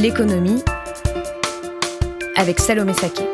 L'économie avec Salomé Saké.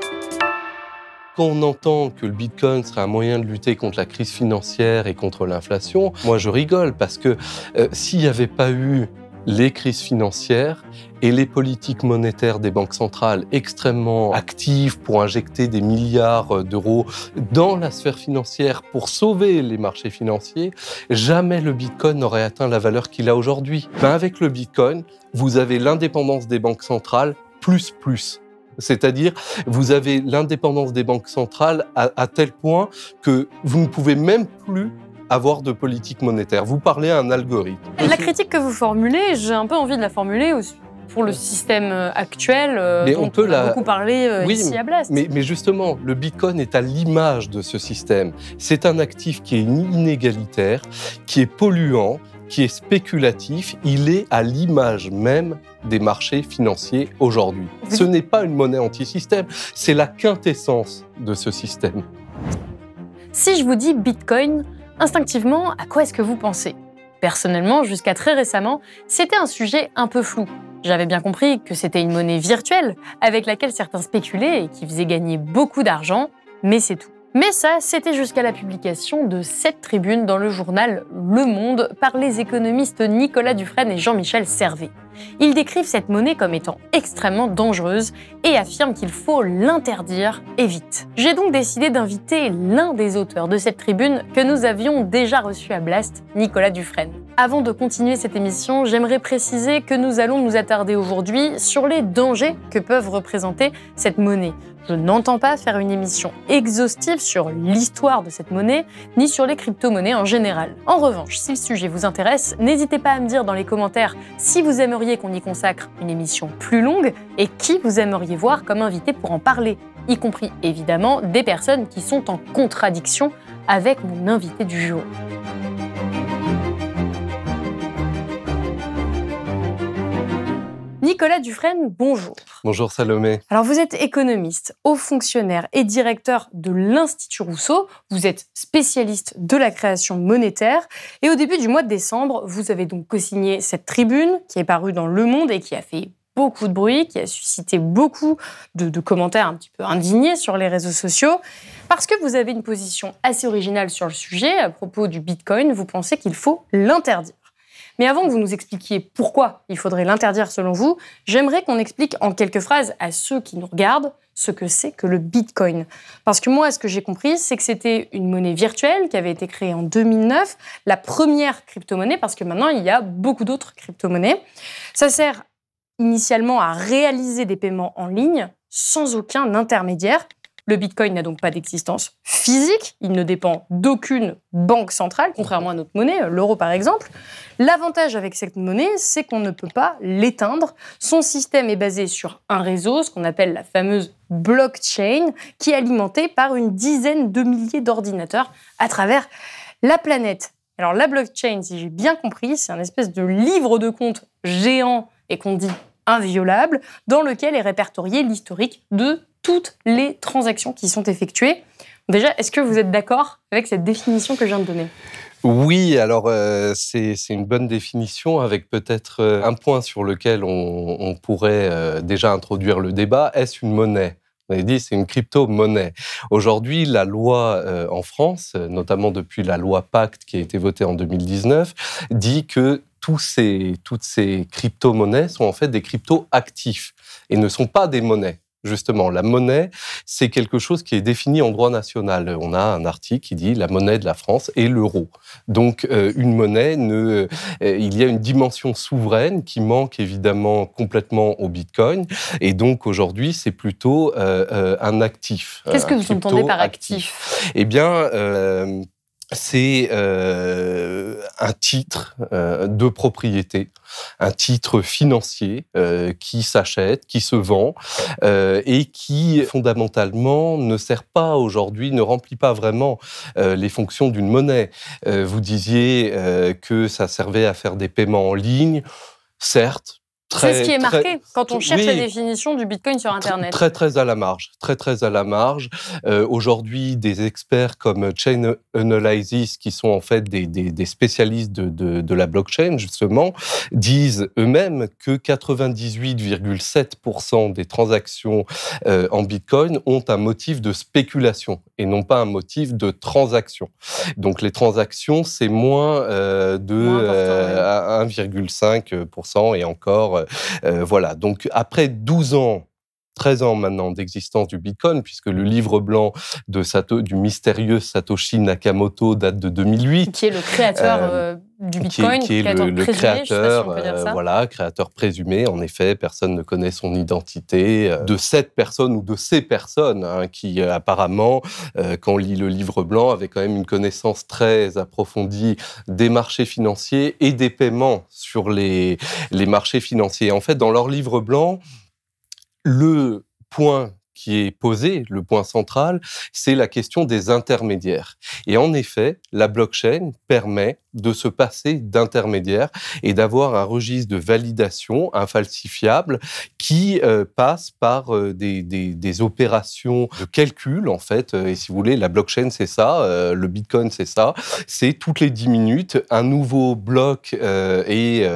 Quand on entend que le Bitcoin serait un moyen de lutter contre la crise financière et contre l'inflation, moi je rigole parce que euh, s'il n'y avait pas eu les crises financières et les politiques monétaires des banques centrales extrêmement actives pour injecter des milliards d'euros dans la sphère financière pour sauver les marchés financiers, jamais le Bitcoin n'aurait atteint la valeur qu'il a aujourd'hui. Ben avec le Bitcoin, vous avez l'indépendance des banques centrales plus plus. C'est-à-dire, vous avez l'indépendance des banques centrales à, à tel point que vous ne pouvez même plus avoir de politique monétaire. Vous parlez à un algorithme. La critique que vous formulez, j'ai un peu envie de la formuler aussi pour le système euh, actuel euh, mais dont on, peut a beaucoup parlé euh, ici à Blast. Mais, mais, justement, le Bitcoin est à l'image de ce système. C'est un actif qui est inégalitaire, qui est polluant, qui est spéculatif. Il est à l'image même des marchés financiers aujourd'hui. Ce n'est pas une monnaie anti-système, c'est la quintessence de ce système. Si je vous dis Bitcoin, Instinctivement, à quoi est-ce que vous pensez? Personnellement, jusqu'à très récemment, c'était un sujet un peu flou. J'avais bien compris que c'était une monnaie virtuelle avec laquelle certains spéculaient et qui faisait gagner beaucoup d'argent, mais c'est tout. Mais ça, c'était jusqu'à la publication de cette tribune dans le journal Le Monde par les économistes Nicolas Dufresne et Jean-Michel Servet. Ils décrivent cette monnaie comme étant extrêmement dangereuse et affirment qu'il faut l'interdire et vite. J'ai donc décidé d'inviter l'un des auteurs de cette tribune que nous avions déjà reçu à Blast, Nicolas Dufresne. Avant de continuer cette émission, j'aimerais préciser que nous allons nous attarder aujourd'hui sur les dangers que peuvent représenter cette monnaie. Je n'entends pas faire une émission exhaustive sur l'histoire de cette monnaie, ni sur les crypto-monnaies en général. En revanche, si le sujet vous intéresse, n'hésitez pas à me dire dans les commentaires si vous aimeriez qu'on y consacre une émission plus longue et qui vous aimeriez voir comme invité pour en parler, y compris évidemment des personnes qui sont en contradiction avec mon invité du jour. Nicolas Dufresne, bonjour. Bonjour Salomé. Alors vous êtes économiste, haut fonctionnaire et directeur de l'Institut Rousseau. Vous êtes spécialiste de la création monétaire. Et au début du mois de décembre, vous avez donc co-signé cette tribune qui est parue dans Le Monde et qui a fait beaucoup de bruit, qui a suscité beaucoup de, de, commentaires un petit peu indignés sur les réseaux sociaux, parce que vous avez une position assez originale sur le sujet à propos du Bitcoin, vous pensez qu'il faut l'interdire. Mais avant que vous nous expliquiez pourquoi il faudrait l'interdire selon vous, j'aimerais qu'on explique en quelques phrases à ceux qui nous regardent ce que c'est que le Bitcoin. Parce que moi, ce que j'ai compris, c'est que c'était une monnaie virtuelle qui avait été créée en 2009, la première crypto-monnaie, parce que maintenant, il y a beaucoup d'autres crypto-monnaies. Ça sert initialement à réaliser des paiements en ligne sans aucun intermédiaire. Le Bitcoin n'a donc pas d'existence physique, il ne dépend d'aucune banque centrale, contrairement à notre monnaie, l'euro par exemple. L'avantage avec cette monnaie, c'est qu'on ne peut pas l'éteindre. Son système est basé sur un réseau, ce qu'on appelle la fameuse blockchain, qui est alimenté par une dizaine de milliers d'ordinateurs à travers la planète. Alors la blockchain, si j'ai bien compris, c'est un espèce de livre de compte géant et qu'on dit inviolable, dans lequel est répertorié l'historique de toutes les transactions qui sont effectuées. Déjà, est-ce que vous êtes d'accord avec cette définition que je viens de donner? Oui, alors euh, c'est une bonne définition avec peut-être euh, un point sur lequel on, pourrait euh, déjà introduire le débat. Est-ce une monnaie? On avez dit c'est une crypto-monnaie. Aujourd'hui, la loi en France, notamment depuis la loi Pacte qui a été votée en 2019, dit que tous ces, toutes ces crypto-monnaies sont en fait des crypto-actifs et ne sont pas des monnaies justement, la monnaie, c'est quelque chose qui est défini en droit national. On a un article qui dit la monnaie de la France est l'euro. Donc, euh, une monnaie, ne, euh, il y a une dimension souveraine qui manque évidemment complètement au Bitcoin. Et donc, aujourd'hui, c'est plutôt euh, un actif. Qu'est-ce que vous entendez par actif? Eh bien, c'est euh, un titre euh, de propriété, un titre financier euh, qui s'achète, qui se vend et qui fondamentalement ne sert pas aujourd'hui, ne remplit pas vraiment les fonctions d'une monnaie. vous disiez que ça servait à faire des paiements en ligne. Certes, c'est ce qui est marqué quand on cherche la définition du Bitcoin sur Internet. Très, très à la marge. Très, très à la marge. Euh, aujourd'hui, des experts comme Chain Analysis, qui sont en fait des, des, spécialistes de, de, de, la blockchain, justement, disent eux-mêmes que 98,7% des transactions euh, en Bitcoin ont un motif de spéculation et non pas un motif de transaction. Donc, les transactions, c'est moins euh, de 1,5% et encore euh, euh, voilà. Donc après 12 ans 13 ans maintenant d'existence du Bitcoin, puisque le livre blanc de Sato, du mystérieux Satoshi Nakamoto date de 2008. Qui est le créateur euh, du Bitcoin, qui, est le, créateur, voilà, créateur présumé. En effet, personne ne connaît son identité. de cette personne ou de ces personnes hein, qui apparemment, quand on lit le livre blanc, avaient quand même une connaissance très approfondie des marchés financiers et des paiements sur les, les marchés financiers. En fait, dans leur livre blanc, le point qui est posé, le point central, c'est la question des intermédiaires. Et en effet, la blockchain permet de se passer d'intermédiaires et d'avoir un registre de validation infalsifiable qui euh, passe par euh, des, opérations de calcul, en fait. Et si vous voulez, la blockchain, c'est ça, euh, le Bitcoin, c'est ça. C'est toutes les 10 minutes, un nouveau bloc est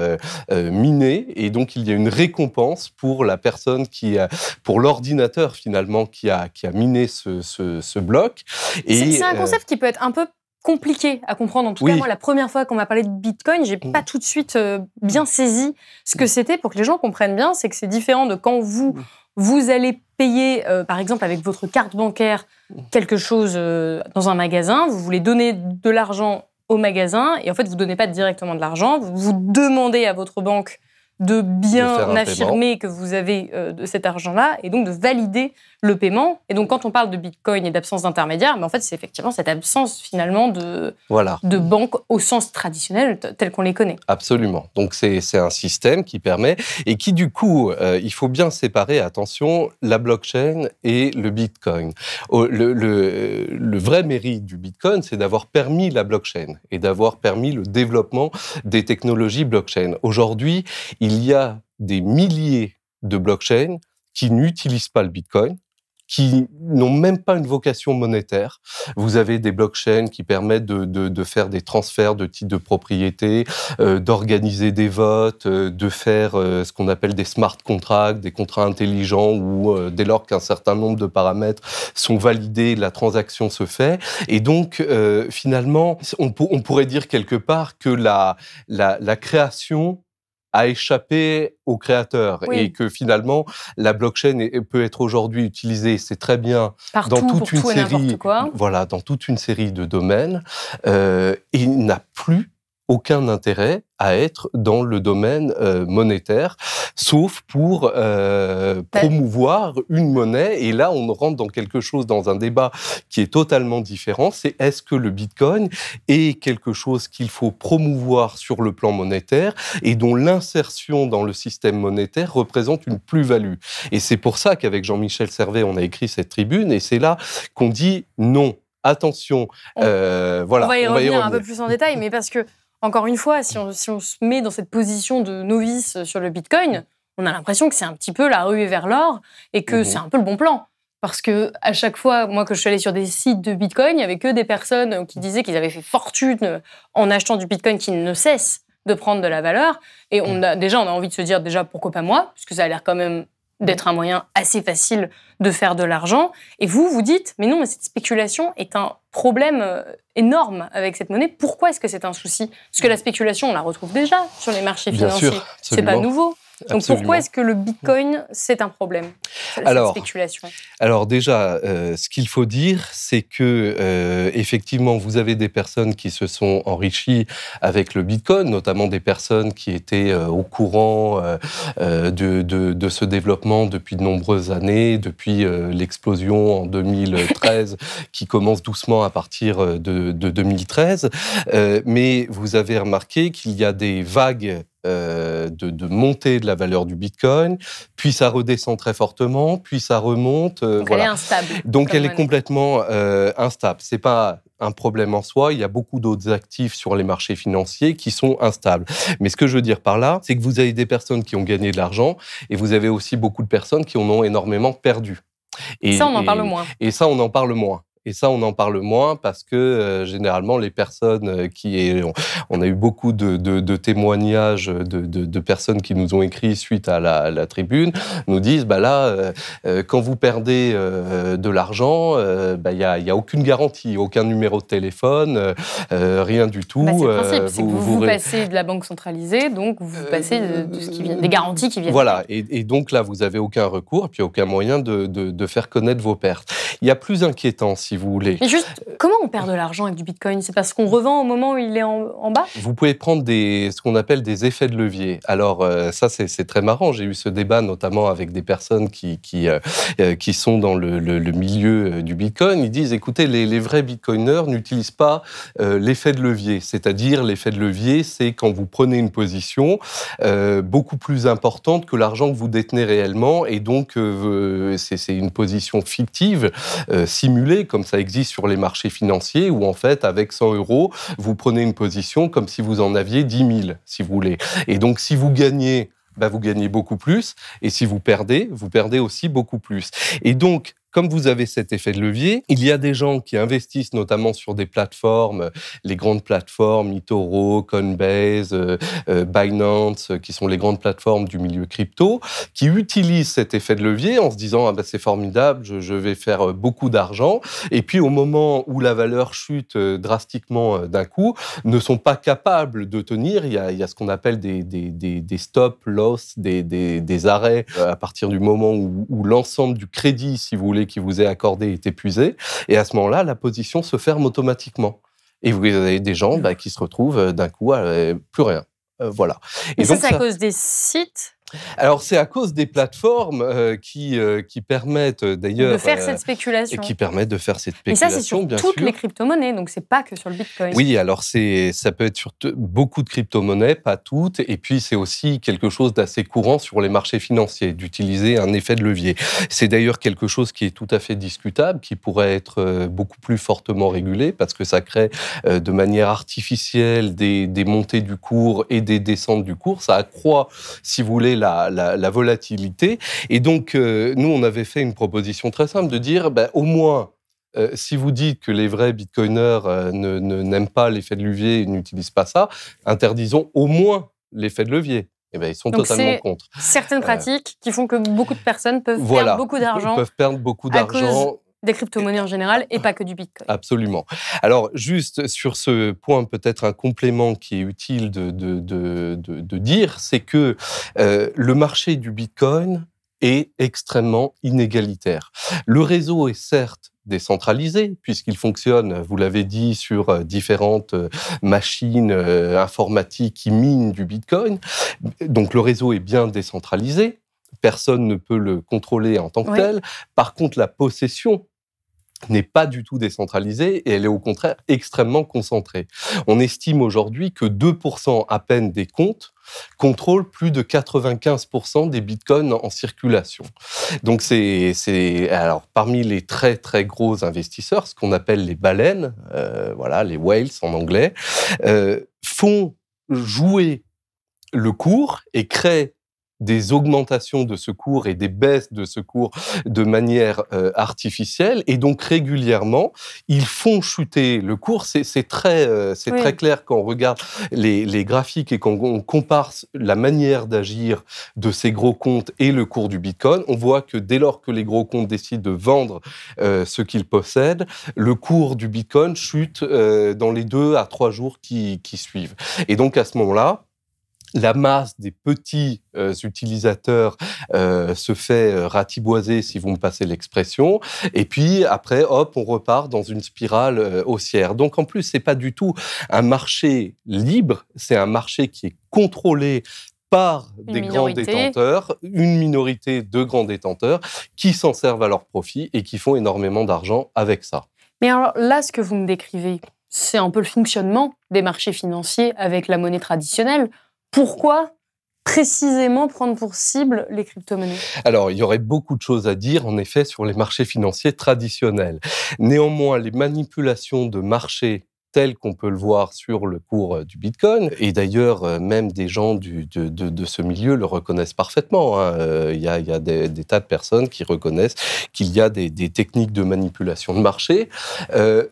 miné et donc il y a une récompense pour la personne qui pour l'ordinateur finalement finalement qui a, qui a miné ce, ce, bloc. C'est un euh, concept qui peut être un peu compliqué à comprendre. En tout cas, moi, la première fois qu'on m'a parlé de Bitcoin, j'ai pas tout de suite euh, bien saisi ce que c'était pour que les gens comprennent bien. C'est que c'est différent de quand vous vous allez payer, euh, par exemple, avec votre carte bancaire quelque chose dans un magasin. Vous voulez donner de l'argent au magasin et en fait, vous donnez pas directement de l'argent. Vous, vous demandez à votre banque de bien affirmer que vous avez euh, de cet argent-là et donc de valider le paiement. Et donc, quand on parle de Bitcoin et d'absence d'intermédiaire, mais en fait, c'est effectivement cette absence finalement de, voilà. de banque au sens traditionnel tel qu'on les connaît. Absolument. Donc, c'est un système qui permet et qui, du coup, euh, il faut bien séparer, attention, la blockchain et le Bitcoin. Le, le, le vrai mérite du Bitcoin, c'est d'avoir permis la blockchain et d'avoir permis le développement des technologies blockchain. Aujourd'hui, il y a des milliers de blockchains qui n'utilisent pas le Bitcoin, qui n'ont même pas une vocation monétaire. Vous avez des blockchains qui permettent de, faire des transferts de titres de propriété, euh, d'organiser des votes, euh, de faire euh, ce qu'on appelle des smart contracts, des contrats intelligents où dès lors qu'un certain nombre de paramètres sont validés, la transaction se fait. Et donc finalement, on, pourrait dire quelque part que la création a échappé au créateur et que finalement la blockchain peut être aujourd'hui utilisée, c'est très bien dans toute une série, voilà, dans toute une série de domaines, euh, et n'a plus aucun intérêt à être dans le domaine euh, monétaire, sauf pour euh, bah promouvoir une monnaie. Et là, on rentre dans quelque chose, dans un débat qui est totalement différent. C'est est-ce que le Bitcoin est quelque chose qu'il faut promouvoir sur le plan monétaire et dont l'insertion dans le système monétaire représente une plus-value? Et c'est pour ça qu'avec Jean-Michel Servet, on a écrit cette tribune. Et c'est là qu'on dit non. Attention, euh, voilà. On va y revenir un peu plus en détail, mais parce que encore une fois, si on, se met dans cette position de novice sur le Bitcoin, on a l'impression que c'est un petit peu la ruée vers l'or et que mhm. c'est un peu le bon plan. Parce que à chaque fois, moi, que je suis allée sur des sites de Bitcoin, il n'y avait que des personnes qui disaient qu'ils avaient fait fortune en achetant du Bitcoin qui ne cesse de prendre de la valeur. Et on a, déjà, on a envie de se dire, déjà, pourquoi pas moi Puisque ça a l'air quand même d'être un moyen assez facile de faire de l'argent. Et vous, vous dites, mais non, mais cette spéculation est un problème euh, énorme avec cette monnaie. Pourquoi est-ce que c'est un souci? Parce que la spéculation, on la retrouve déjà sur les marchés financiers. C'est pas nouveau. Donc pourquoi est-ce que le Bitcoin, c'est un problème? Alors, spéculation. Alors déjà, euh, ce qu'il faut dire, c'est que euh, effectivement, vous avez des personnes qui se sont enrichies avec le Bitcoin, notamment des personnes qui étaient euh, au courant de, de, de, ce développement depuis de nombreuses années, depuis l'explosion en 2013, qui commence doucement à partir de, de 2013. mais vous avez remarqué qu'il y a des vagues euh, de, montée de la valeur du Bitcoin, puis ça redescend très fortement, puis ça remonte. Euh, Donc elle est instable. Donc elle est complètement euh, instable. C'est pas un problème en soi. Il y a beaucoup d'autres actifs sur les marchés financiers qui sont instables. Mais ce que je veux dire par là, c'est que vous avez des personnes qui ont gagné de l'argent et vous avez aussi beaucoup de personnes qui en ont énormément perdu. Et ça, on en parle moins. Et ça, on en parle moins. Et ça, on en parle moins parce que euh, généralement, les personnes euh, qui... On a eu beaucoup de, de, témoignages de, de, personnes qui nous ont écrit suite à la, la tribune, nous disent, bah là, euh, quand vous perdez de l'argent, bah, il n'y a, y a, aucune garantie, aucun numéro de téléphone, rien du tout. Bah, c'est le principe, c'est que vous, vous, passez de la banque centralisée, donc vous passez de, ce qui vient, des garanties qui viennent. Voilà, et, et donc là, vous n'avez aucun recours, puis aucun moyen de, faire connaître vos pertes. Il y a plus inquiétant, si vous voulez. Mais juste, comment on perd de l'argent avec du Bitcoin? C'est parce qu'on revend au moment où il est en, bas? Vous pouvez prendre des, ce qu'on appelle des effets de levier. Alors euh, ça, c'est très marrant. J'ai eu ce débat notamment avec des personnes qui, qui, euh, euh, qui sont dans le, milieu du Bitcoin. Ils disent, écoutez, les, les vrais Bitcoiners n'utilisent pas l'effet de levier. C'est-à-dire, l'effet de levier, c'est quand vous prenez une position beaucoup plus importante que l'argent que vous détenez réellement. Et donc, c'est une position fictive, simulée, comme ça existe sur les marchés financiers, où en fait, avec 100 euros, vous prenez une position comme si vous en aviez 10 000, si vous voulez. Et donc, si vous gagnez bah, vous gagnez beaucoup plus. Et si vous perdez, vous perdez aussi beaucoup plus. Et donc, comme vous avez cet effet de levier, il y a des gens qui investissent notamment sur des plateformes, les grandes plateformes, eToro, Coinbase, euh, euh, Binance, qui sont les grandes plateformes du milieu crypto, qui utilisent cet effet de levier en se disant ah ben c'est formidable, je, vais faire euh, beaucoup d'argent. Et puis au moment où la valeur chute drastiquement d'un coup, ne sont pas capables de tenir. Il y a, ce qu'on appelle des, des, des, des stop loss, des, arrêts à partir du moment où l'ensemble du crédit, si vous voulez, qui vous est accordé est épuisé. Et à ce moment-là, la position se ferme automatiquement. Et vous avez des gens bah, qui se retrouvent euh, d'un coup à euh, plus rien. Euh, voilà. Et, ça, c'est à cause des sites alors c'est à cause des plateformes euh, qui, euh, qui permettent euh, d'ailleurs de faire cette spéculation et qui permettent de faire cette spéculation. Et ça c'est sur toutes les crypto-monnaies, donc c'est pas que sur le Bitcoin. Oui, alors c'est ça peut être sur beaucoup de crypto-monnaies, pas toutes, et puis c'est aussi quelque chose d'assez courant sur les marchés financiers d'utiliser un effet de levier. C'est d'ailleurs quelque chose qui est tout à fait discutable, qui pourrait être beaucoup plus fortement régulé parce que ça crée de manière artificielle des, des montées du cours et des descentes du cours. Ça accroît, si vous voulez, la, volatilité. Et donc, euh, nous, on avait fait une proposition très simple de dire, ben, au moins, euh, si vous dites que les vrais bitcoiners euh, ne, n'aiment pas l'effet de levier et n'utilisent pas ça, interdisons au moins l'effet de levier. Eh ben, ils sont totalement contre. Certaines pratiques qui font que beaucoup de personnes peuvent perdre beaucoup d'argent. Peuvent perdre beaucoup d'argent des crypto-monnaies en général et pas que du Bitcoin. Absolument. Alors, juste sur ce point, peut-être un complément qui est utile de, de, de, de dire, c'est que euh, le marché du Bitcoin est extrêmement inégalitaire. Le réseau est certes décentralisé, puisqu'il fonctionne, vous l'avez dit, sur euh, différentes euh, machines informatiques qui minent du Bitcoin. Donc le réseau est bien décentralisé. Personne ne peut le contrôler en tant que tel. Par contre, la possession n'est pas du tout décentralisée et elle est au contraire extrêmement concentrée. On estime aujourd'hui que 2% à peine des comptes contrôlent plus de 95% des bitcoins en circulation. Donc c'est alors parmi les très très gros investisseurs, ce qu'on appelle les baleines, euh, voilà les whales en anglais, euh, font jouer le cours et créent des augmentations de secours et des baisses de secours de manière euh, artificielle. Et donc régulièrement, ils font chuter le cours. C'est très, euh, c'est très clair quand on regarde les, les graphiques et quand on compare la manière d'agir de ces gros comptes et le cours du Bitcoin. On voit que dès lors que les gros comptes décident de vendre euh, ce qu'ils possèdent, le cours du Bitcoin chute dans les deux à trois jours qui, qui suivent. Et donc à ce moment-là, la masse des petits euh, utilisateurs euh, se fait euh, ratiboiser, si vous me passez l'expression, et puis après, hop, on repart dans une spirale haussière. Donc en plus, c'est pas du tout un marché libre, c'est un marché qui est contrôlé par des grands détenteurs, une minorité de grands détenteurs qui s'en servent à leur profit et qui font énormément d'argent avec ça. Mais alors là, ce que vous me décrivez, c'est un peu le fonctionnement des marchés financiers avec la monnaie traditionnelle. Pourquoi précisément prendre pour cible les crypto-monnaies? Alors, il y aurait beaucoup de choses à dire, en effet, sur les marchés financiers traditionnels. Néanmoins, les manipulations de marchés tels qu'on peut le voir sur le cours euh, du Bitcoin. Et d'ailleurs, euh, même des gens de, ce milieu le reconnaissent parfaitement. Hein. Euh, il y a, des, tas de personnes qui reconnaissent qu'il y a des, techniques de manipulation de marché.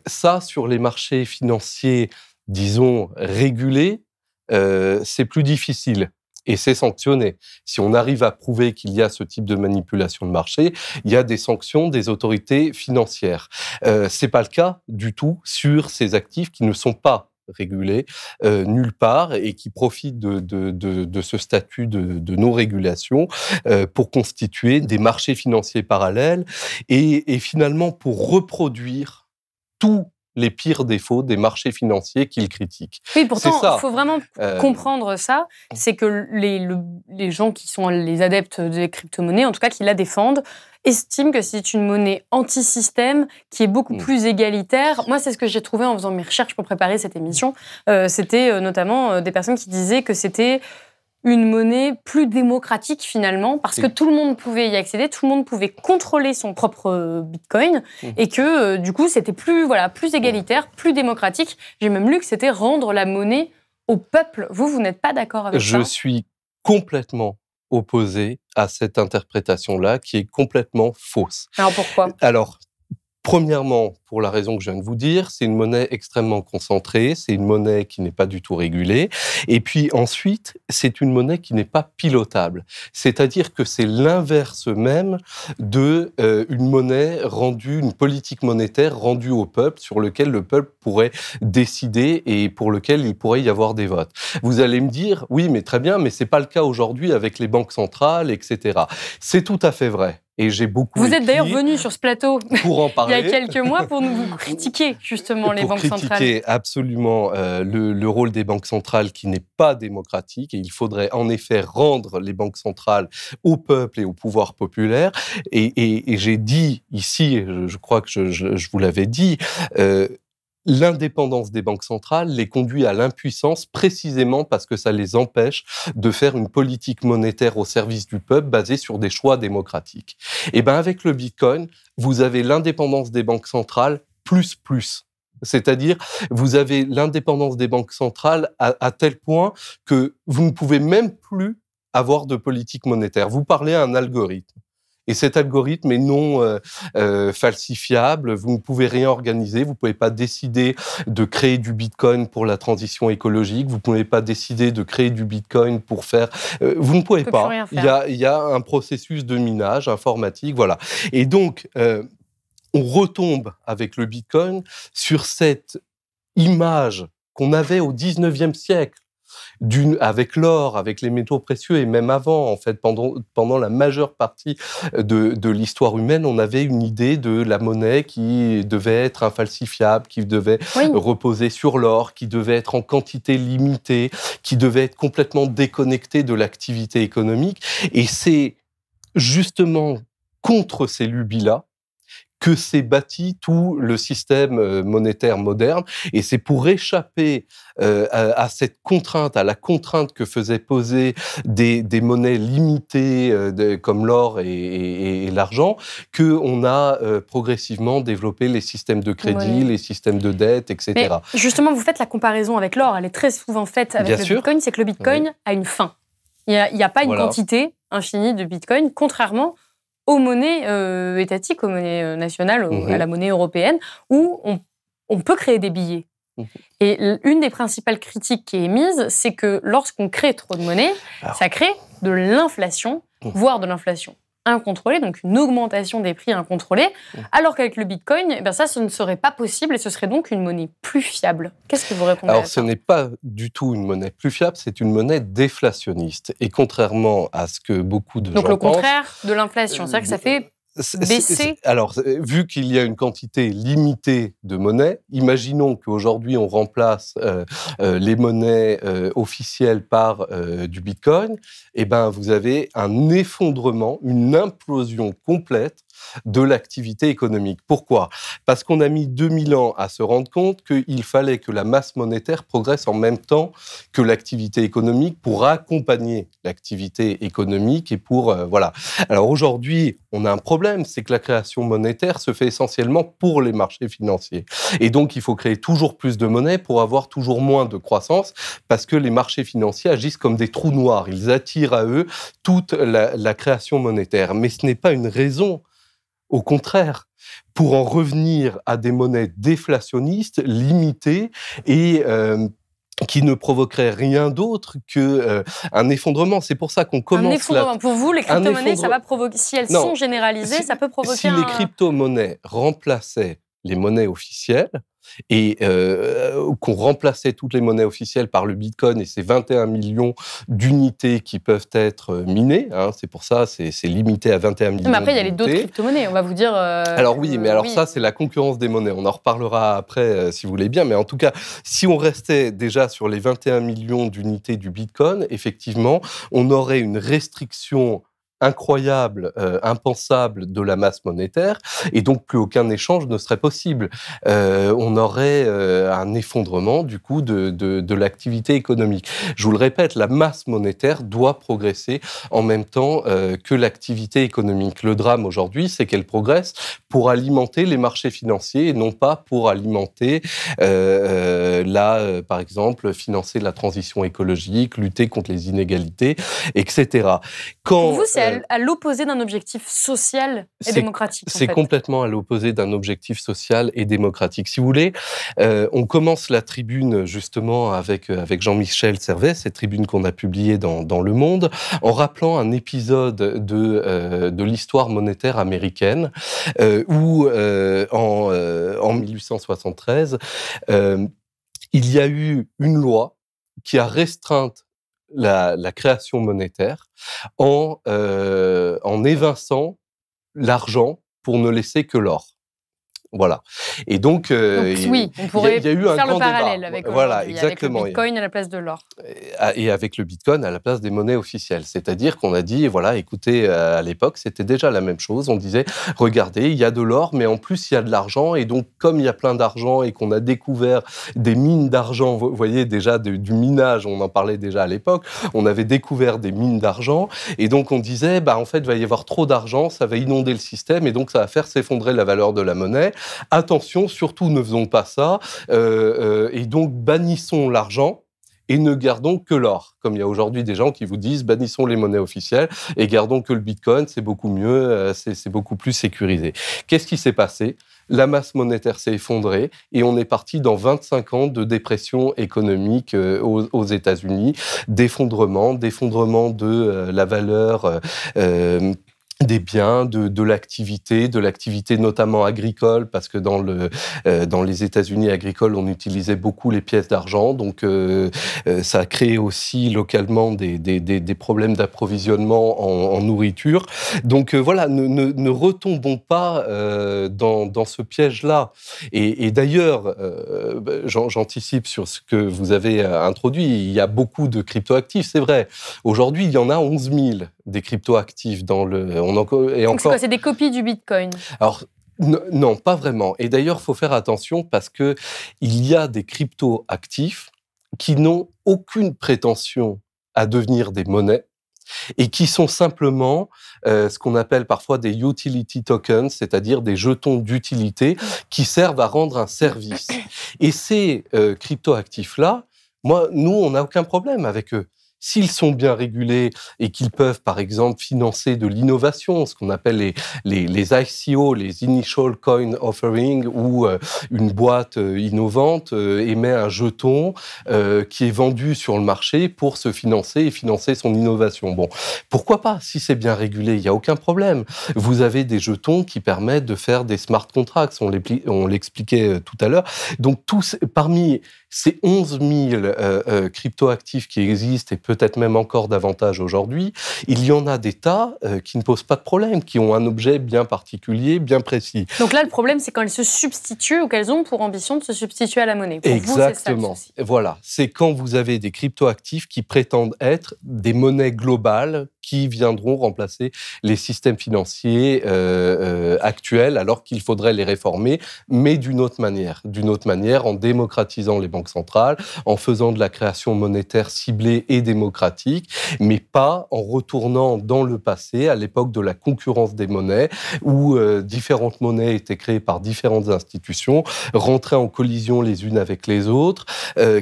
ça, sur les marchés financiers, disons, régulés, euh, c'est plus difficile et c'est sanctionné. Si on arrive à prouver qu'il y a ce type de manipulation de marché, il y a des sanctions des autorités financières. Euh, c'est pas le cas du tout sur ces actifs qui ne sont pas régulés euh, nulle part et qui profitent de, de, de, de ce statut de, non-régulation euh, pour constituer des marchés financiers parallèles et, et finalement pour reproduire tout les pires défauts des marchés financiers qu'il critique. Oui, pourtant, il faut vraiment euh, comprendre ça. C'est que les, les, gens qui sont les adeptes des crypto-monnaies, en tout cas qui la défendent, estiment que c'est une monnaie anti-système qui est beaucoup mm. plus égalitaire. Moi, c'est ce que j'ai trouvé en faisant mes recherches pour préparer cette émission. Euh, c'était euh, notamment des personnes qui disaient que c'était une monnaie plus démocratique finalement, parce que tout le monde pouvait y accéder, tout le monde pouvait contrôler son propre euh, Bitcoin, mmh. et que euh, du coup c'était plus voilà plus égalitaire, plus démocratique. J'ai même lu que c'était rendre la monnaie au peuple. Vous, vous n'êtes pas d'accord avec ça Je suis complètement opposé à cette interprétation-là, qui est complètement fausse. Alors pourquoi? Alors Premièrement, pour la raison que je viens de vous dire, c'est une monnaie extrêmement concentrée, c'est une monnaie qui n'est pas du tout régulée. Et puis ensuite, c'est une monnaie qui n'est pas pilotable. C'est-à-dire que c'est l'inverse même de euh, une monnaie rendue, une politique monétaire rendue au peuple, sur lequel le peuple pourrait décider et pour lequel il pourrait y avoir des votes. Vous allez me dire, oui, mais très bien, mais c'est pas le cas aujourd'hui avec les banques centrales, etc. C'est tout à fait vrai. Et j'ai beaucoup. Vous êtes d'ailleurs venu sur ce plateau pour en parler. il y a quelques mois pour nous critiquer justement les banques centrales. critiquer absolument euh, le, rôle des banques centrales qui n'est pas démocratique et il faudrait en effet rendre les banques centrales au peuple et au pouvoir populaire. Et, j'ai dit ici, je, crois que je, vous l'avais dit. Euh, l'indépendance des banques centrales les conduit à l'impuissance précisément parce que ça les empêche de faire une politique monétaire au service du peuple basée sur des choix démocratiques. Et eh ben avec le Bitcoin, vous avez l'indépendance des banques centrales plus plus. C'est-à-dire, vous avez l'indépendance des banques centrales à, à tel point que vous ne pouvez même plus avoir de politique monétaire. Vous parlez à un algorithme. Et cet algorithme est non euh, euh, falsifiable. Vous ne pouvez rien organiser. Vous ne pouvez pas décider de créer du Bitcoin pour la transition écologique. Vous ne pouvez pas décider de créer du Bitcoin pour faire. Euh, vous ne pouvez pas. Il y, a, il y, a, un processus de minage informatique, voilà. Et donc, on retombe avec le Bitcoin sur cette image qu'on avait au 19e siècle avec l'or, avec les métaux précieux et même avant, en fait, pendant, pendant la majeure partie de, de l'histoire humaine, on avait une idée de la monnaie qui devait être infalsifiable, qui devait reposer sur l'or, qui devait être en quantité limitée, qui devait être complètement déconnectée de l'activité économique. Et c'est justement contre ces lubies-là que s'est bâti tout le système euh, monétaire moderne. Et c'est pour échapper euh, à, cette contrainte, à la contrainte que faisaient poser des, des monnaies limitées euh, comme l'or et, et, l'argent, qu'on a progressivement développé les systèmes de crédit, les systèmes de dette, etc. Mais justement, vous faites la comparaison avec l'or, elle est très souvent faite avec le Bitcoin, c'est que le Bitcoin a une fin. Il n'y a, pas une quantité infinie de Bitcoin, contrairement aux monnaies euh, étatiques, aux monnaies euh, nationales, à mhm. la monnaie européenne, où on, peut créer des billets. Mhm. Et une des principales critiques qui est émise, c'est que lorsqu'on crée trop de monnaie, ça crée de l'inflation, mhm. voire de l'inflation incontrôlée, donc une augmentation des prix incontrôlée, alors qu'avec le Bitcoin, eh bien ça, ce ne serait pas possible et ce serait donc une monnaie plus fiable. Qu'est-ce que vous répondez Alors, à ce n'est pas du tout une monnaie plus fiable, c'est une monnaie déflationniste. Et contrairement à ce que beaucoup de Donc gens le pensent, contraire de l'inflation. C'est-à-dire que ça fait C'est- baisser- Alors, vu qu'il y a une quantité limitée de monnaie, imaginons qu'aujourd'hui on remplace euh, euh, les monnaies euh, officielles par du Bitcoin, et ben vous avez un effondrement, une implosion complète de l'activité économique. Pourquoi? Parce qu'on a mis 2000 ans à se rendre compte qu'il fallait que la masse monétaire progresse en même temps que l'activité économique pour accompagner l'activité économique et pour euh, voilà. Alors aujourd'hui, on a un problème, c'est que la création monétaire se fait essentiellement pour les marchés financiers. Et donc, il faut créer toujours plus de monnaie pour avoir toujours moins de croissance, parce que les marchés financiers agissent comme des trous noirs. Ils attirent à eux toute la, la création monétaire. Mais ce n'est pas une raison. Au contraire, pour en revenir à des monnaies déflationnistes, limitées et euh, qui ne provoqueraient rien d'autre que euh, un effondrement. C'est pour ça qu'on un commence effondrement. là. Pour vous, les crypto-monnaies, ça va provoquer, si elles Non. sont généralisées, Si- ça peut provoquer si un... les crypto-monnaies remplaçaient les monnaies officielles et euh, qu'on remplaçait toutes les monnaies officielles par le Bitcoin et ces 21 millions d'unités qui peuvent être euh, minées, hein, c'est pour ça, c'est limité à 21 millions Mais après, il y a les d'autres crypto-monnaies. On va vous dire... euh, Alors oui, mais alors oui. ça, c'est la concurrence des monnaies. On en reparlera après, si vous voulez bien. Mais en tout cas, si on restait déjà sur les 21 millions d'unités du Bitcoin, effectivement, on aurait une restriction incroyable, euh, impensable de la masse monétaire, et donc plus aucun échange ne serait possible. Euh, on aurait euh, un effondrement du coup de, de, de l'activité économique. Je vous le répète, la masse monétaire doit progresser en même temps euh, que l'activité économique. Le drame aujourd'hui, c'est qu'elle progresse pour alimenter les marchés financiers et non pas pour alimenter, euh, euh, là, euh, par exemple, financer la transition écologique, lutter contre les inégalités, etc. Quand, Pour vous, c'est à- euh, à l'opposé d'un objectif social et c'est- démocratique. c'est complètement à l'opposé d'un objectif social et démocratique. Si vous voulez, euh, on commence la tribune justement avec, euh, avec Jean-Michel Servet, cette tribune qu'on a publiée dans, dans Le Monde, en rappelant un épisode de, euh, de l'histoire monétaire américaine où en, en 1873, euh, il y a eu une loi qui a restreint la, création monétaire en, euh, en évinçant l'argent pour ne laisser que l'or. Voilà. Et donc, euh, Donc, il- oui, on pourrait il y a eu un faire le grand débat. parallèle avec, Voilà, aujourd'hui, avec exactement. le Bitcoin à la place de l'or. et avec le Bitcoin à la place des monnaies officielles. C'est-à-dire qu'on a dit, voilà, écoutez, euh, à l'époque, c'était déjà la même chose. On disait, regardez, il y a de l'or, mais en plus, il y a de l'argent. Et donc, comme il y a plein d'argent et qu'on a découvert des mines d'argent, vous voyez déjà de- du minage, on en parlait déjà à l'époque, on avait découvert des mines d'argent. Et donc, on disait, bah, en fait, il va y avoir trop d'argent, ça va inonder le système et donc ça va faire s'effondrer la valeur de la monnaie. Attention, surtout ne faisons pas ça. Euh, euh, et donc, bannissons l'argent et ne gardons que l'or. Comme il y a aujourd'hui des gens qui vous disent bannissons les monnaies officielles et gardons que le Bitcoin, c'est beaucoup mieux, euh, c'est beaucoup plus sécurisé. Qu'est-ce qui s'est passé? La masse monétaire s'est effondrée et on est parti dans 25 ans de dépression économique aux, États-Unis, d'effondrement, d'effondrement de la valeur. Des biens, de, de l'activité, de l'activité notamment agricole, parce que dans, le, euh, dans les États-Unis agricoles, on utilisait beaucoup les pièces d'argent, donc euh, euh, ça a créé aussi localement des, des, des, des problèmes d'approvisionnement en, en nourriture. Donc euh, voilà, ne, ne, ne retombons pas euh, dans, dans ce piège-là. Et, et d'ailleurs, euh, j'an- j'anticipe sur ce que vous avez introduit, il y a beaucoup de cryptoactifs, c'est vrai. Aujourd'hui, il y en a 11 000 des cryptoactifs dans le... On en, et Donc, c'est encore, quoi C'est des copies du Bitcoin? alors, non, pas vraiment. Et d'ailleurs, faut faire attention parce que il y a des crypto actifs qui n'ont aucune prétention à devenir des monnaies et qui sont simplement euh, ce qu'on appelle parfois des utility tokens, c'est-à-dire des jetons d'utilité qui servent à rendre un service. Et ces euh, crypto-actifs-là, moi, nous, on n'a aucun problème avec eux. S'ils sont bien régulés et qu'ils peuvent, par exemple, financer de l'innovation, ce qu'on appelle les, les, les, ICO, les Initial Coin Offering, où euh, une boîte euh, innovante euh, émet un jeton qui est vendu sur le marché pour se financer et financer son innovation. Bon, pourquoi pas? Si c'est bien régulé, il n'y a aucun problème. Vous avez des jetons qui permettent de faire des smart contracts, on l'expliquait tout à l'heure. Donc, tous, parmi ces 11 000 euh, euh, cryptoactifs qui existent et peut-être même encore davantage aujourd'hui, il y en a des tas euh, qui ne posent pas de problème, qui ont un objet bien particulier, bien précis. Donc là, le problème, c'est quand elles se substituent ou qu'elles ont pour ambition de se substituer à la monnaie. Exactement. voilà, c'est quand vous avez des cryptoactifs qui prétendent être des monnaies globales qui viendront remplacer les systèmes financiers euh, euh, actuels, alors qu'il faudrait les réformer, mais d'une autre manière, d'une autre manière, en démocratisant les banques centrales, en faisant de la création monétaire ciblée et démocratique, mais pas en retournant dans le passé, à l'époque de la concurrence des monnaies, où euh, différentes monnaies étaient créées par différentes institutions, rentraient en collision les unes avec les autres,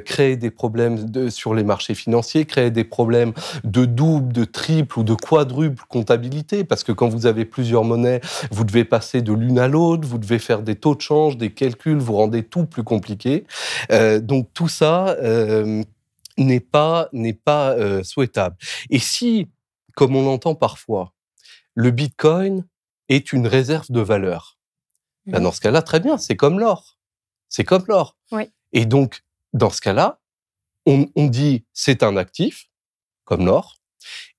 créer des problèmes sur les marchés financiers, créer des problèmes de double, de triple ou de quadruple comptabilité, parce que quand vous avez plusieurs monnaies, vous devez passer de l'une à l'autre, vous devez faire des taux de change, des calculs, vous rendez tout plus compliqué. Euh, donc tout ça euh, n'est pas n'est pas euh, souhaitable. Et si, comme on l'entend parfois, le Bitcoin est une réserve de valeur, ben dans ce cas-là, très bien, c'est comme l'or, c'est comme l'or. Oui. Et donc dans ce cas-là, on, on dit c'est un actif comme l'or,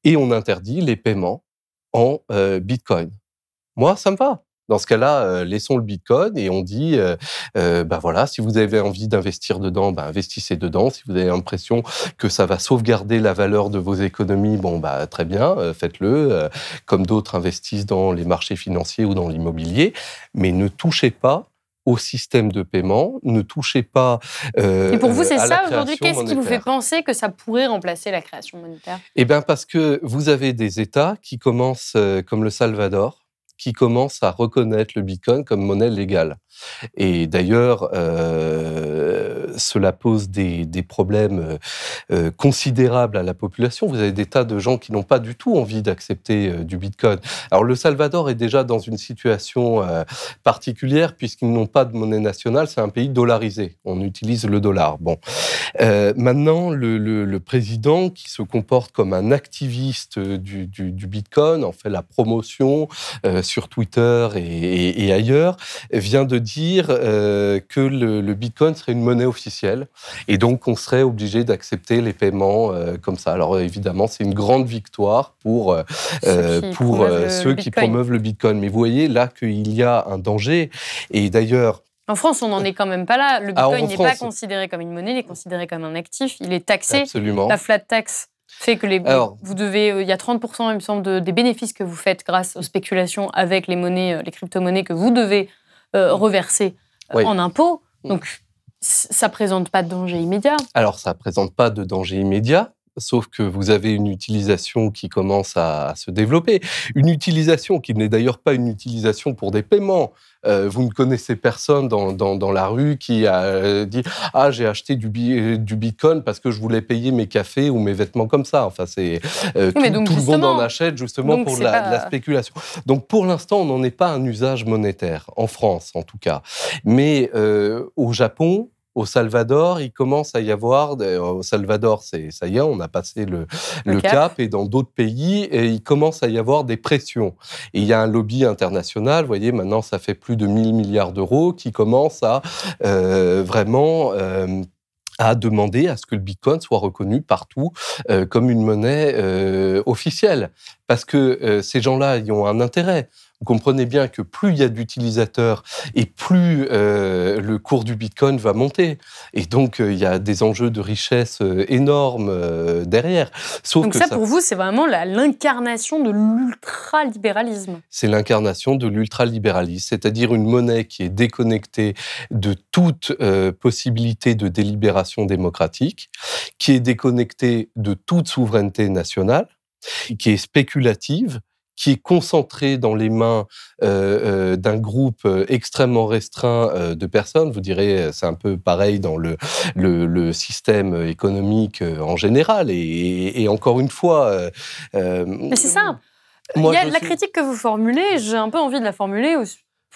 et on interdit les paiements en euh, Bitcoin. Moi, ça me va. Dans ce cas-là, euh, laissons le Bitcoin et on dit, ben voilà, si vous avez envie d'investir dedans, ben investissez dedans. Si vous avez l'impression que ça va sauvegarder la valeur de vos économies, bon, bah très bien, faites-le. comme d'autres investissent dans les marchés financiers ou dans l'immobilier, mais ne touchez pas au système de paiement, ne touchez pas. Euh, Et pour vous, c'est ça aujourd'hui? Qu'est-ce qui vous fait penser que ça pourrait remplacer la création monétaire? Eh bien, parce que vous avez des États qui commencent, euh, comme le Salvador, qui commencent à reconnaître le Bitcoin comme monnaie légale. Et d'ailleurs, euh, cela pose des, problèmes euh, euh, considérables à la population. Vous avez des tas de gens qui n'ont pas du tout envie d'accepter du Bitcoin. Alors le Salvador est déjà dans une situation particulière puisqu'ils n'ont pas de monnaie nationale. C'est un pays dollarisé. On utilise le dollar. Bon, maintenant le, président qui se comporte comme un activiste du Bitcoin, en fait la promotion sur Twitter et, et, et ailleurs, vient de dire euh, que le, le, Bitcoin serait une monnaie officielle et donc on serait obligé d'accepter les paiements euh, comme ça. Alors évidemment, c'est une grande victoire pour, euh, ceux, qui, pour promeuvent ceux qui promeuvent le Bitcoin. Mais vous voyez là qu'il y a un danger et d'ailleurs. En France, on n'en est quand même pas là. Le Bitcoin n'est pas considéré comme une monnaie, il est considéré comme un actif. Il est taxé. Absolument. La flat tax fait que les, Alors, vous devez, il y a 30%, il me semble, de, des bénéfices que vous faites grâce aux spéculations avec les monnaies, les crypto-monnaies que vous devez euh, reversé euh, oui. en impôts. Mm. Donc, ça présente pas de danger immédiat. Alors, ça présente pas de danger immédiat sauf que vous avez une utilisation qui commence à, se développer. Une utilisation qui n'est d'ailleurs pas une utilisation pour des paiements. Euh, vous ne connaissez personne dans, dans, dans, la rue qui a euh, dit ah j'ai acheté du, du bitcoin parce que je voulais payer mes cafés ou mes vêtements comme ça. Enfin c'est euh, oui, tout, tout le monde en achète justement pour la, pas... la, spéculation. Donc pour l'instant on n'en est pas un usage monétaire en France en tout cas, mais euh, au Japon au Salvador, il commence à y avoir, au Salvador, c'est ça y est, on a passé le, le, le cap. cap. et dans d'autres pays, et il commence à y avoir des pressions. Et il y a un lobby international, vous voyez, maintenant ça fait plus de 1000 milliards d'euros, qui commence à euh, vraiment... Euh, à demander à ce que le Bitcoin soit reconnu partout euh, comme une monnaie euh, officielle. Parce que euh, ces gens-là, ils ont un intérêt vous comprenez bien que plus il y a d'utilisateurs et plus euh, le cours du Bitcoin va monter. Et donc, euh, il y a des enjeux de richesse euh, énormes derrière. Sauf donc que ça, ça, pour vous, c'est vraiment l'incarnation de l'ultralibéralisme. C'est l'incarnation de l'ultralibéralisme, c'est-à-dire une monnaie qui est déconnectée de toute euh, possibilité de délibération démocratique, qui est déconnectée de toute souveraineté nationale, qui est spéculative, qui est concentré dans les mains d'un groupe extrêmement restreint de personnes. Vous direz, c'est un peu pareil dans le, le, système économique en général. Et, encore une fois... Mais c'est ça. Il y a la critique que vous formulez, j'ai un peu envie de la formuler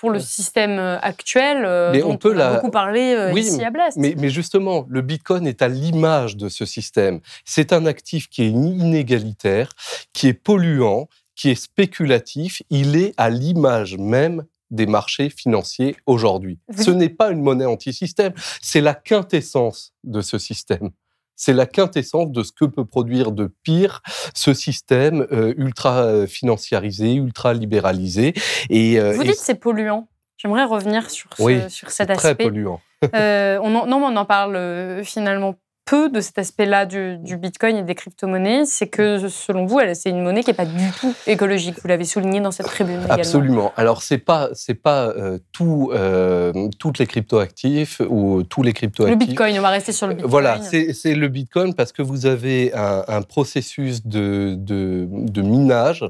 pour le système euh, actuel euh, dont on, peut a beaucoup parlé euh, ici à Blast. Mais, mais, justement, le Bitcoin est à l'image de ce système. C'est un actif qui est inégalitaire, qui est polluant, qui est spéculatif. Il est à l'image même des marchés financiers aujourd'hui. Ce n'est pas une monnaie anti-système, c'est la quintessence de ce système. C'est la quintessence de ce que peut produire de pire ce système euh, ultra euh, financiarisé, ultra libéralisé. Et, euh, Vous dites que c'est polluant. J'aimerais revenir sur, sur cet aspect. Très polluant. on non, on en parle finalement peu de cet aspect-là du, Bitcoin et des crypto-monnaies, c'est que selon vous, c'est une monnaie qui n'est pas du tout écologique. Vous l'avez souligné dans cette tribune également. Absolument. Alors c'est pas c'est pas euh, tout euh, toutes les crypto-actifs ou tous les crypto-actifs. Le Bitcoin, on va rester sur le Bitcoin. Voilà, c'est le Bitcoin parce que vous avez un, processus de, de, de minage euh,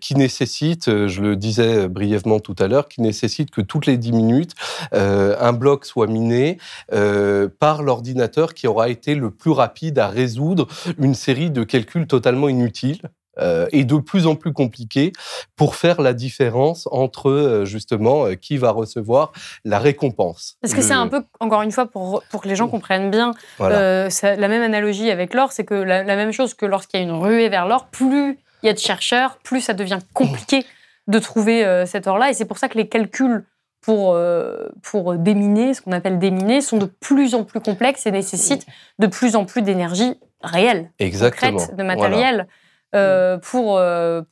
qui nécessite, euh, je le disais brièvement tout à l'heure, qui nécessite que toutes les 10 minutes, euh, un bloc soit miné par l'ordinateur qui aura été le plus rapide à résoudre une série de calculs totalement inutiles. et de plus en plus compliqués pour faire la différence entre justement qui va recevoir la récompense. Parce que c'est un peu, encore une fois, pour, pour que les gens comprennent bien, la même analogie avec l'or, c'est que la, la, même chose que lorsqu'il y a une ruée vers l'or, plus il y a de chercheurs, plus ça devient compliqué de trouver euh, cet or-là. Et c'est pour ça que les calculs pour, euh, pour déminer, ce qu'on appelle déminer, sont de plus en plus complexes et nécessitent de plus en plus d'énergie réelle, concrète, de matériel, euh, pour,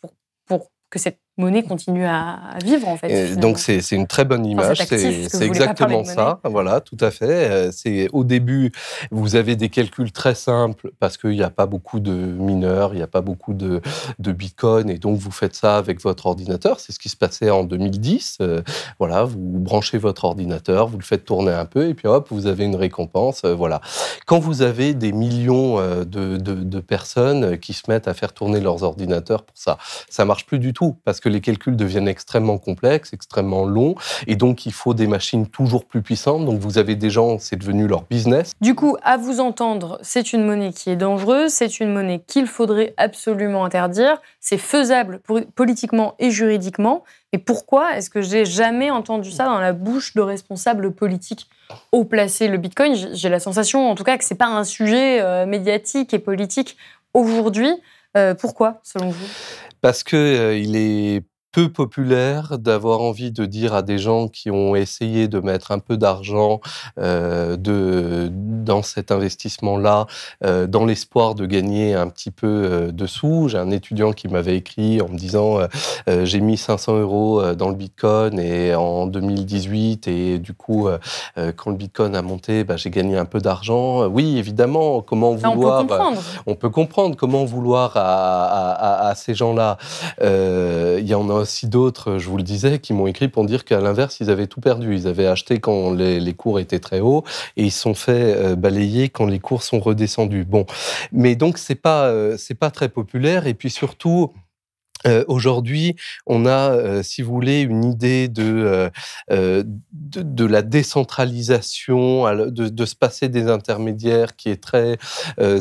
pour, pour que cette monnaie continue à, vivre en fait. donc c'est une très bonne image, c'est exactement ça, voilà, tout à fait. Euh, c'est au début, vous avez des calculs très simples parce qu'il n'y a pas beaucoup de mineurs, il n'y a pas beaucoup de, de Bitcoin et donc vous faites ça avec votre ordinateur. C'est ce qui se passait en 2010. Euh, voilà, vous branchez votre ordinateur, vous le faites tourner un peu et puis hop, vous avez une récompense. Euh, voilà. Quand vous avez des millions de, de, de personnes qui se mettent à faire tourner leurs ordinateurs pour ça, ça marche plus du tout parce que que les calculs deviennent extrêmement complexes, extrêmement longs, et donc il faut des machines toujours plus puissantes. Donc vous avez des gens, c'est devenu leur business. Du coup, à vous entendre, c'est une monnaie qui est dangereuse, c'est une monnaie qu'il faudrait absolument interdire, c'est faisable politiquement et juridiquement. Et pourquoi est-ce que j'ai jamais entendu ça dans la bouche de responsables politiques haut placés Le Bitcoin, j'ai la sensation, en tout cas, que c'est pas un sujet euh, médiatique et politique aujourd'hui. Euh, pourquoi, selon vous? Parce que euh, il est peu populaire d'avoir envie de dire à des gens qui ont essayé de mettre un peu d'argent euh, de, dans cet investissement-là, euh, dans l'espoir de gagner un petit peu euh, de sous. J'ai un étudiant qui m'avait écrit en me disant j'ai mis 500 euros dans le Bitcoin et en 2018 et du coup quand le Bitcoin a monté, bah, j'ai gagné un peu d'argent. Oui, évidemment, comment vouloir on, peut comprendre. on peut comprendre comment vouloir à, à, à ces gens-là. Il y en a d'autres, je vous le disais, qui m'ont écrit pour dire qu'à l'inverse, ils avaient tout perdu. Ils avaient acheté quand les, cours étaient très hauts et ils se sont fait euh, balayer quand les cours sont redescendus. Bon, mais donc c'est pas euh, c'est pas très populaire et puis surtout euh, aujourd'hui, on a, euh, si vous voulez, une idée de, euh, de, la décentralisation, de, se passer des intermédiaires qui est très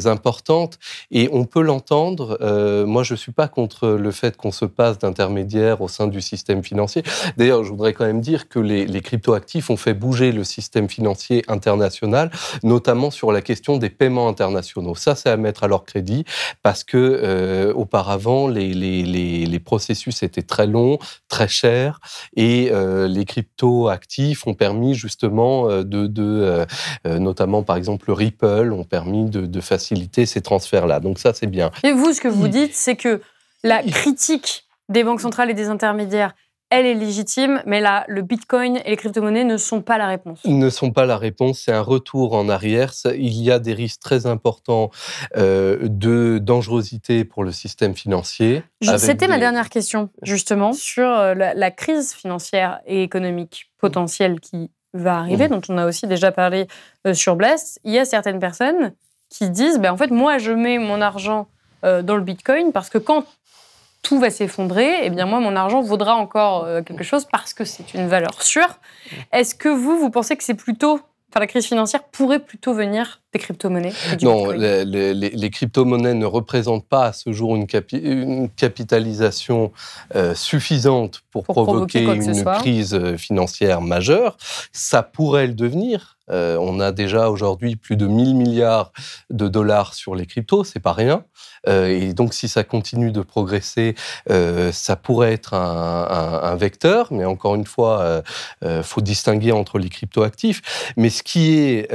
importante. Et on peut l'entendre. moi, je suis pas contre le fait qu'on se passe d'intermédiaires au sein du système financier. D'ailleurs, je voudrais quand même dire que les, les cryptoactifs ont fait bouger le système financier international, notamment sur la question des paiements internationaux. Ça, c'est à mettre à leur crédit parce que auparavant, les les, processus étaient très longs, très chers, et euh, les crypto-actifs ont permis justement euh, de, de euh, notamment par exemple le Ripple, ont permis de, de faciliter ces transferts-là. Donc ça, c'est bien. Et vous, ce que vous dites, c'est que la critique des banques centrales et des intermédiaires elle est légitime, mais là, le Bitcoin et les crypto-monnaies ne sont pas la réponse. Ils ne sont pas la réponse, c'est un retour en arrière. Il y a des risques très importants euh, de dangerosité pour le système financier. C'était ma dernière question, justement, sur euh, la, crise financière et économique potentielle qui va arriver, mmh. dont on a aussi déjà parlé euh, sur Blast. Il y a certaines personnes qui disent, ben, en fait, moi, je mets mon argent dans le Bitcoin parce que quand tout va s'effondrer, eh bien moi, mon argent vaudra encore quelque chose parce que c'est une valeur sûre. Est-ce que vous, vous pensez que c'est plutôt Enfin, la crise financière pourrait plutôt venir des crypto-monnaies Non, les, crypto-monnaies ne représentent pas à ce jour une, capitalisation euh, suffisante pour, provoquer, une crise euh, financière majeure. Ça pourrait le devenir. Euh, on a déjà aujourd'hui plus de 1000 milliards de dollars sur les cryptos, c'est pas rien. et donc, si ça continue de progresser, ça pourrait être un, vecteur. Mais encore une fois, il faut distinguer entre les crypto-actifs. Mais ce qui est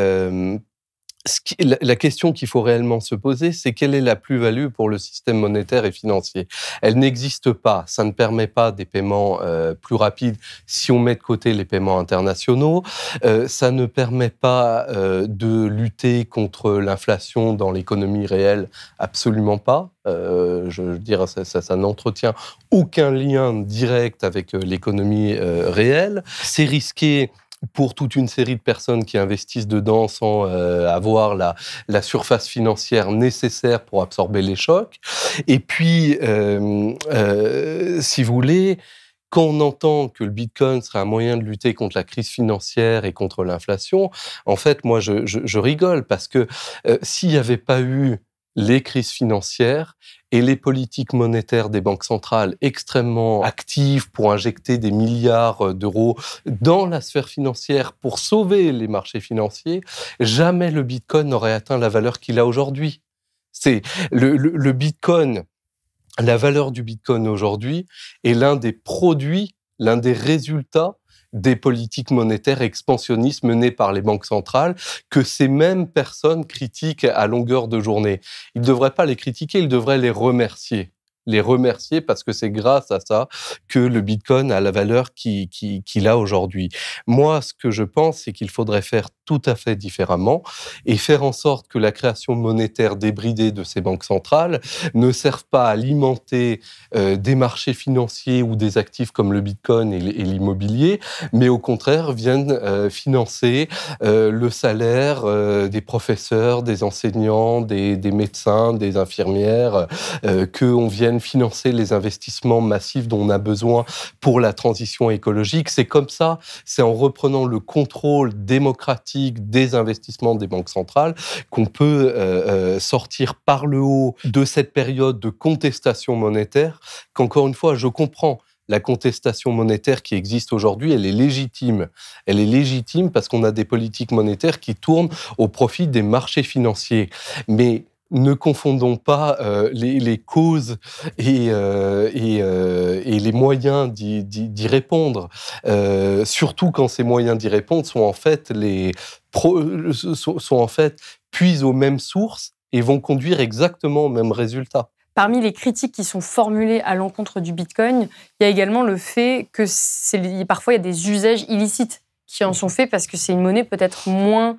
la question qu'il faut réellement se poser, c'est quelle est la plus-value pour le système monétaire et financier? Elle n'existe pas. Ça ne permet pas des paiements euh, plus rapides si on met de côté les paiements internationaux. Euh, ça ne permet pas euh, de lutter contre l'inflation dans l'économie réelle, absolument pas. je veux dire, ça, ça n'entretient aucun lien direct avec l'économie réelle. C'est risqué pour toute une série de personnes qui investissent dedans sans euh, avoir la, surface financière nécessaire pour absorber les chocs. Et puis, euh, euh, si vous voulez, quand on entend que le Bitcoin serait un moyen de lutter contre la crise financière et contre l'inflation, en fait, moi, je, je rigole parce que s'il n'y avait pas eu les crises financières et les politiques monétaires des banques centrales extrêmement actives pour injecter des milliards d'euros dans la sphère financière pour sauver les marchés financiers, jamais le Bitcoin n'aurait atteint la valeur qu'il a aujourd'hui. C'est le, Bitcoin, la valeur du Bitcoin aujourd'hui est l'un des produits, l'un des résultats des politiques monétaires expansionnistes menées par les banques centrales que ces mêmes personnes critiquent à longueur de journée. Ils ne devraient pas les critiquer, ils devraient les remercier les remercier parce que c'est grâce à ça que le Bitcoin a la valeur qu'il qui, a aujourd'hui. Moi, ce que je pense, c'est qu'il faudrait faire tout à fait différemment et faire en sorte que la création monétaire débridée de ces banques centrales ne serve pas à alimenter euh, des marchés financiers ou des actifs comme le Bitcoin et l'immobilier, mais au contraire viennent euh, financer euh, le salaire des professeurs, des enseignants, des, des médecins, des infirmières, qu'on vienne financer les investissements massifs dont on a besoin pour la transition écologique. C'est comme ça, c'est en reprenant le contrôle démocratique des investissements des banques centrales qu'on peut euh, euh, sortir par le haut de cette période de contestation monétaire qu'encore une fois, je comprends la contestation monétaire qui existe aujourd'hui, elle est légitime. Elle est légitime parce qu'on a des politiques monétaires qui tournent au profit des marchés financiers. Mais ne confondons pas euh, les, causes et, euh, euh, et, les moyens d'y répondre, surtout quand ces moyens d'y répondre sont en fait les sont, sont, en fait puisent aux mêmes sources et vont conduire exactement au même résultat. Parmi les critiques qui sont formulées à l'encontre du Bitcoin, il y a également le fait que parfois il y a des usages illicites qui en sont faits parce que c'est une monnaie peut-être moins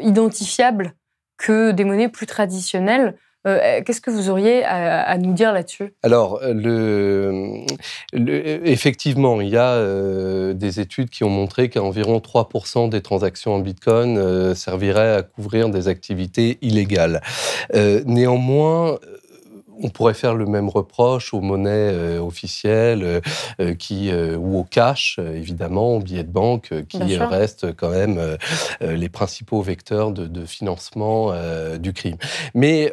identifiable que des monnaies plus traditionnelles. Euh, qu'est-ce que vous auriez à, nous dire là-dessus? Alors, le, effectivement, il y a euh, des études qui ont montré qu'environ 3% des transactions en Bitcoin euh, serviraient à couvrir des activités illégales. néanmoins, on pourrait faire le même reproche aux monnaies euh, officielles euh, euh, qui, ou au cash, évidemment, aux billets de banque, qui restent quand même les principaux vecteurs de, financement du crime. Mais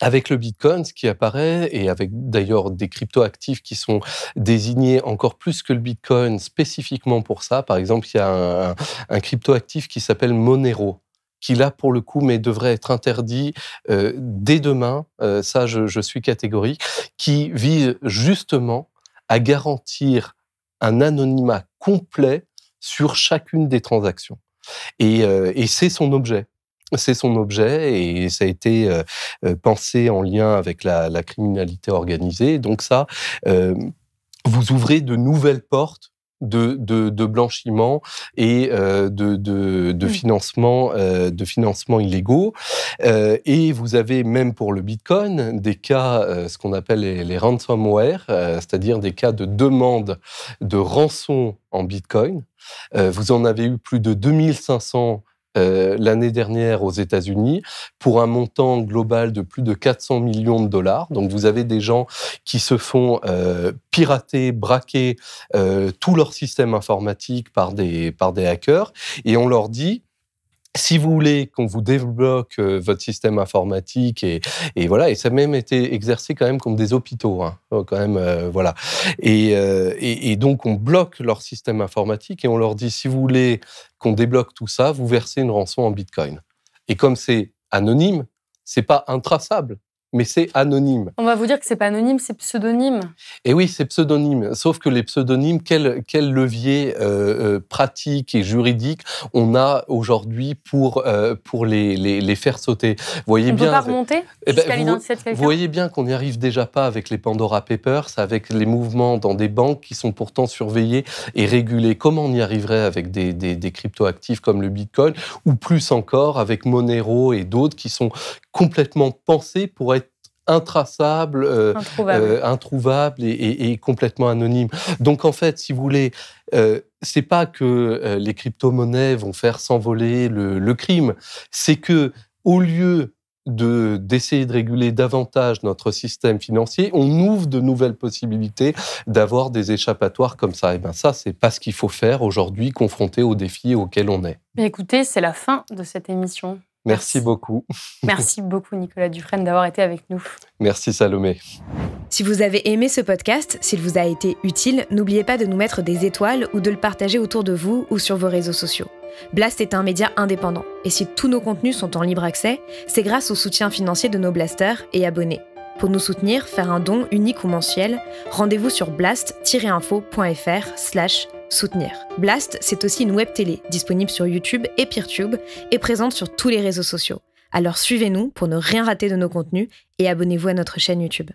avec le Bitcoin, ce qui apparaît, et avec d'ailleurs des cryptoactifs qui sont désignés encore plus que le Bitcoin spécifiquement pour ça, par exemple, il y a un, un cryptoactif qui s'appelle Monero qui là, pour le coup, mais devrait être interdit euh, dès demain, euh, ça je, suis catégorique, qui vise justement à garantir un anonymat complet sur chacune des transactions. Et, euh, c'est son objet. C'est son objet et ça a été pensé en lien avec la, criminalité organisée. Donc ça, vous ouvrez de nouvelles portes de, blanchiment et euh, de, de, mmh. financement, euh, de financement illégaux. Euh, et vous avez même pour le Bitcoin des cas, ce qu'on appelle les, ransomware, c'est-à-dire des cas de demande de rançon en Bitcoin. vous en avez eu plus de 2500 euh, l'année dernière aux États-Unis pour un montant global de plus de 400 millions de dollars. Donc vous avez des gens qui se font euh, pirater, braquer euh, tout leur système informatique par des, par des hackers et on leur dit si vous voulez qu'on vous débloque votre système informatique et, et, voilà, et ça a même été exercé quand même comme des hôpitaux, hein, oh, quand même, voilà. Et, et, donc on bloque leur système informatique et on leur dit si vous voulez qu'on débloque tout ça, vous versez une rançon en Bitcoin. Et comme c'est anonyme, c'est pas intraçable mais c'est anonyme. On va vous dire que c'est pas anonyme, c'est pseudonyme. Et oui, c'est pseudonyme. Sauf que les pseudonymes, quel, quel levier euh, euh, pratique et juridique on a aujourd'hui pour, euh, pour les, les, les, faire sauter? Voyez on bien, peut pas remonter eh ben, vous, vous voyez bien qu'on n'y arrive déjà pas avec les Pandora Papers, avec les mouvements dans des banques qui sont pourtant surveillés et régulés. Comment on y arriverait avec des, des, des cryptoactifs comme le Bitcoin ou plus encore avec Monero et d'autres qui sont complètement pensés pour être intraçable, euh, introuvable, euh, et, et, et, complètement anonyme. Donc en fait, si vous voulez, euh, c'est pas que euh, les crypto-monnaies vont faire s'envoler le, le, crime, c'est que au lieu de d'essayer de réguler davantage notre système financier, on ouvre de nouvelles possibilités d'avoir des échappatoires comme ça. Et ben ça, c'est pas ce qu'il faut faire aujourd'hui, confronté aux défis auxquels on est. Mais écoutez, c'est la fin de cette émission. Merci, beaucoup. Merci beaucoup, Nicolas Dufresne, d'avoir été avec nous. Merci, Salomé. Si vous avez aimé ce podcast, s'il vous a été utile, n'oubliez pas de nous mettre des étoiles ou de le partager autour de vous ou sur vos réseaux sociaux. Blast est un média indépendant, et si tous nos contenus sont en libre accès, c'est grâce au soutien financier de nos blasters et abonnés. Pour nous soutenir, faire un don unique ou mensuel, rendez-vous sur blast-info.fr slash soutenir. Blast, c'est aussi une web télé disponible sur YouTube et Peertube et présente sur tous les réseaux sociaux. Alors suivez-nous pour ne rien rater de nos contenus et abonnez-vous à notre chaîne YouTube.